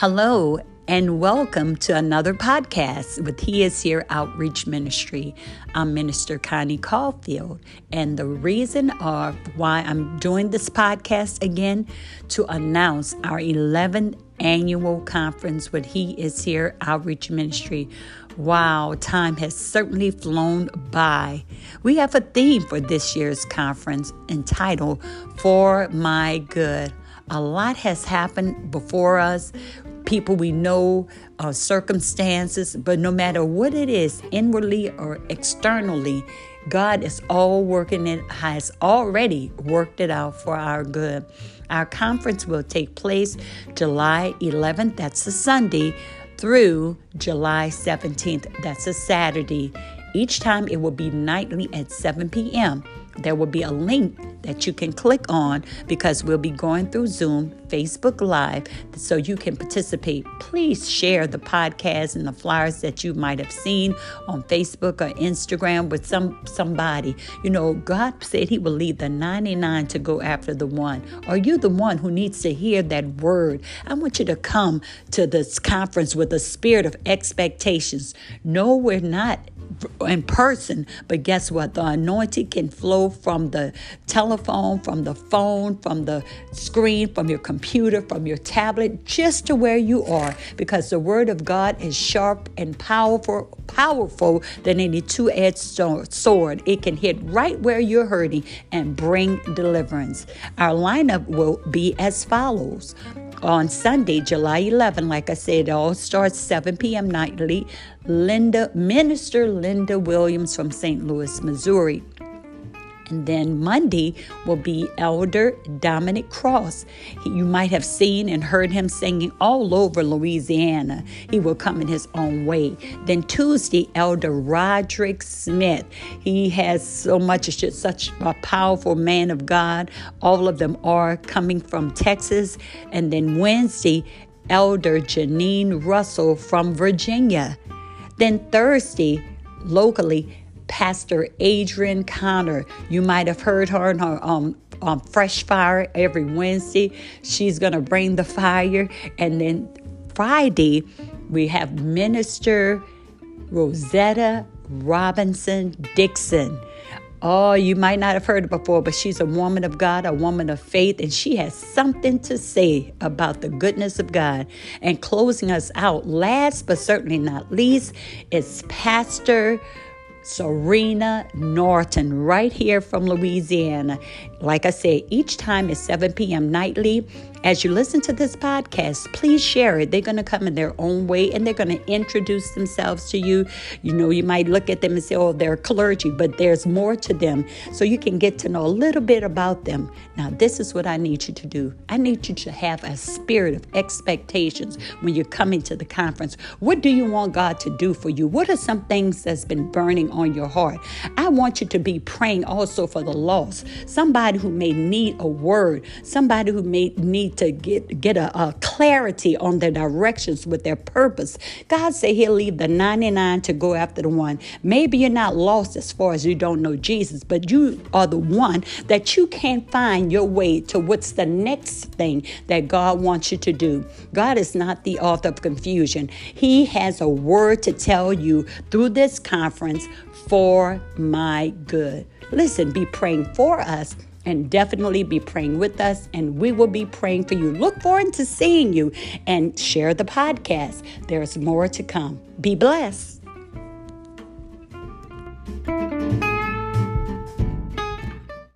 Hello, and welcome to another podcast with He Is Here Outreach Ministry. I'm Minister Connie Caulfield, and the reason of why I'm doing this podcast again to announce our 11th annual conference with He Is Here Outreach Ministry. Wow, time has certainly flown by. We have a theme for this year's conference entitled For My Good. A lot has happened before us people we know, uh, circumstances, but no matter what it is, inwardly or externally, God is all working it, has already worked it out for our good. Our conference will take place July 11th, that's a Sunday, through July 17th, that's a Saturday. Each time it will be nightly at 7 p.m there will be a link that you can click on because we'll be going through Zoom, Facebook Live, so you can participate. Please share the podcast and the flyers that you might have seen on Facebook or Instagram with some somebody. You know, God said He will lead the 99 to go after the one. Are you the one who needs to hear that word? I want you to come to this conference with a spirit of expectations. No, we're not in person. But guess what? The anointing can flow from the telephone, from the phone, from the screen, from your computer, from your tablet, just to where you are, because the word of God is sharp and powerful, powerful than any two-edged sword. It can hit right where you're hurting and bring deliverance. Our lineup will be as follows on Sunday, July 11, like I said, it all starts 7 p.m. nightly. Linda, Minister Linda Williams from St. Louis, Missouri. And then Monday will be Elder Dominic Cross. He, you might have seen and heard him singing all over Louisiana. He will come in his own way. Then Tuesday, Elder Roderick Smith. He has so much, just such a powerful man of God. All of them are coming from Texas. And then Wednesday, Elder Janine Russell from Virginia. Then Thursday, locally, Pastor Adrian Connor. You might have heard her in her um, um, Fresh Fire every Wednesday. She's going to bring the fire. And then Friday, we have Minister Rosetta Robinson Dixon. Oh, you might not have heard it before, but she's a woman of God, a woman of faith, and she has something to say about the goodness of God. And closing us out, last but certainly not least, is Pastor Serena Norton, right here from Louisiana. Like I said, each time is 7 p.m. nightly. As you listen to this podcast, please share it. They're going to come in their own way and they're going to introduce themselves to you. You know, you might look at them and say, oh, they're clergy, but there's more to them. So you can get to know a little bit about them. Now, this is what I need you to do I need you to have a spirit of expectations when you're coming to the conference. What do you want God to do for you? What are some things that's been burning on your heart? I want you to be praying also for the lost. Somebody who may need a word, somebody who may need need to get, get a, a clarity on their directions with their purpose. God said he'll leave the 99 to go after the one. Maybe you're not lost as far as you don't know Jesus, but you are the one that you can't find your way to what's the next thing that God wants you to do. God is not the author of confusion. He has a word to tell you through this conference for my good. Listen, be praying for us and definitely be praying with us, and we will be praying for you. Look forward to seeing you and share the podcast. There's more to come. Be blessed.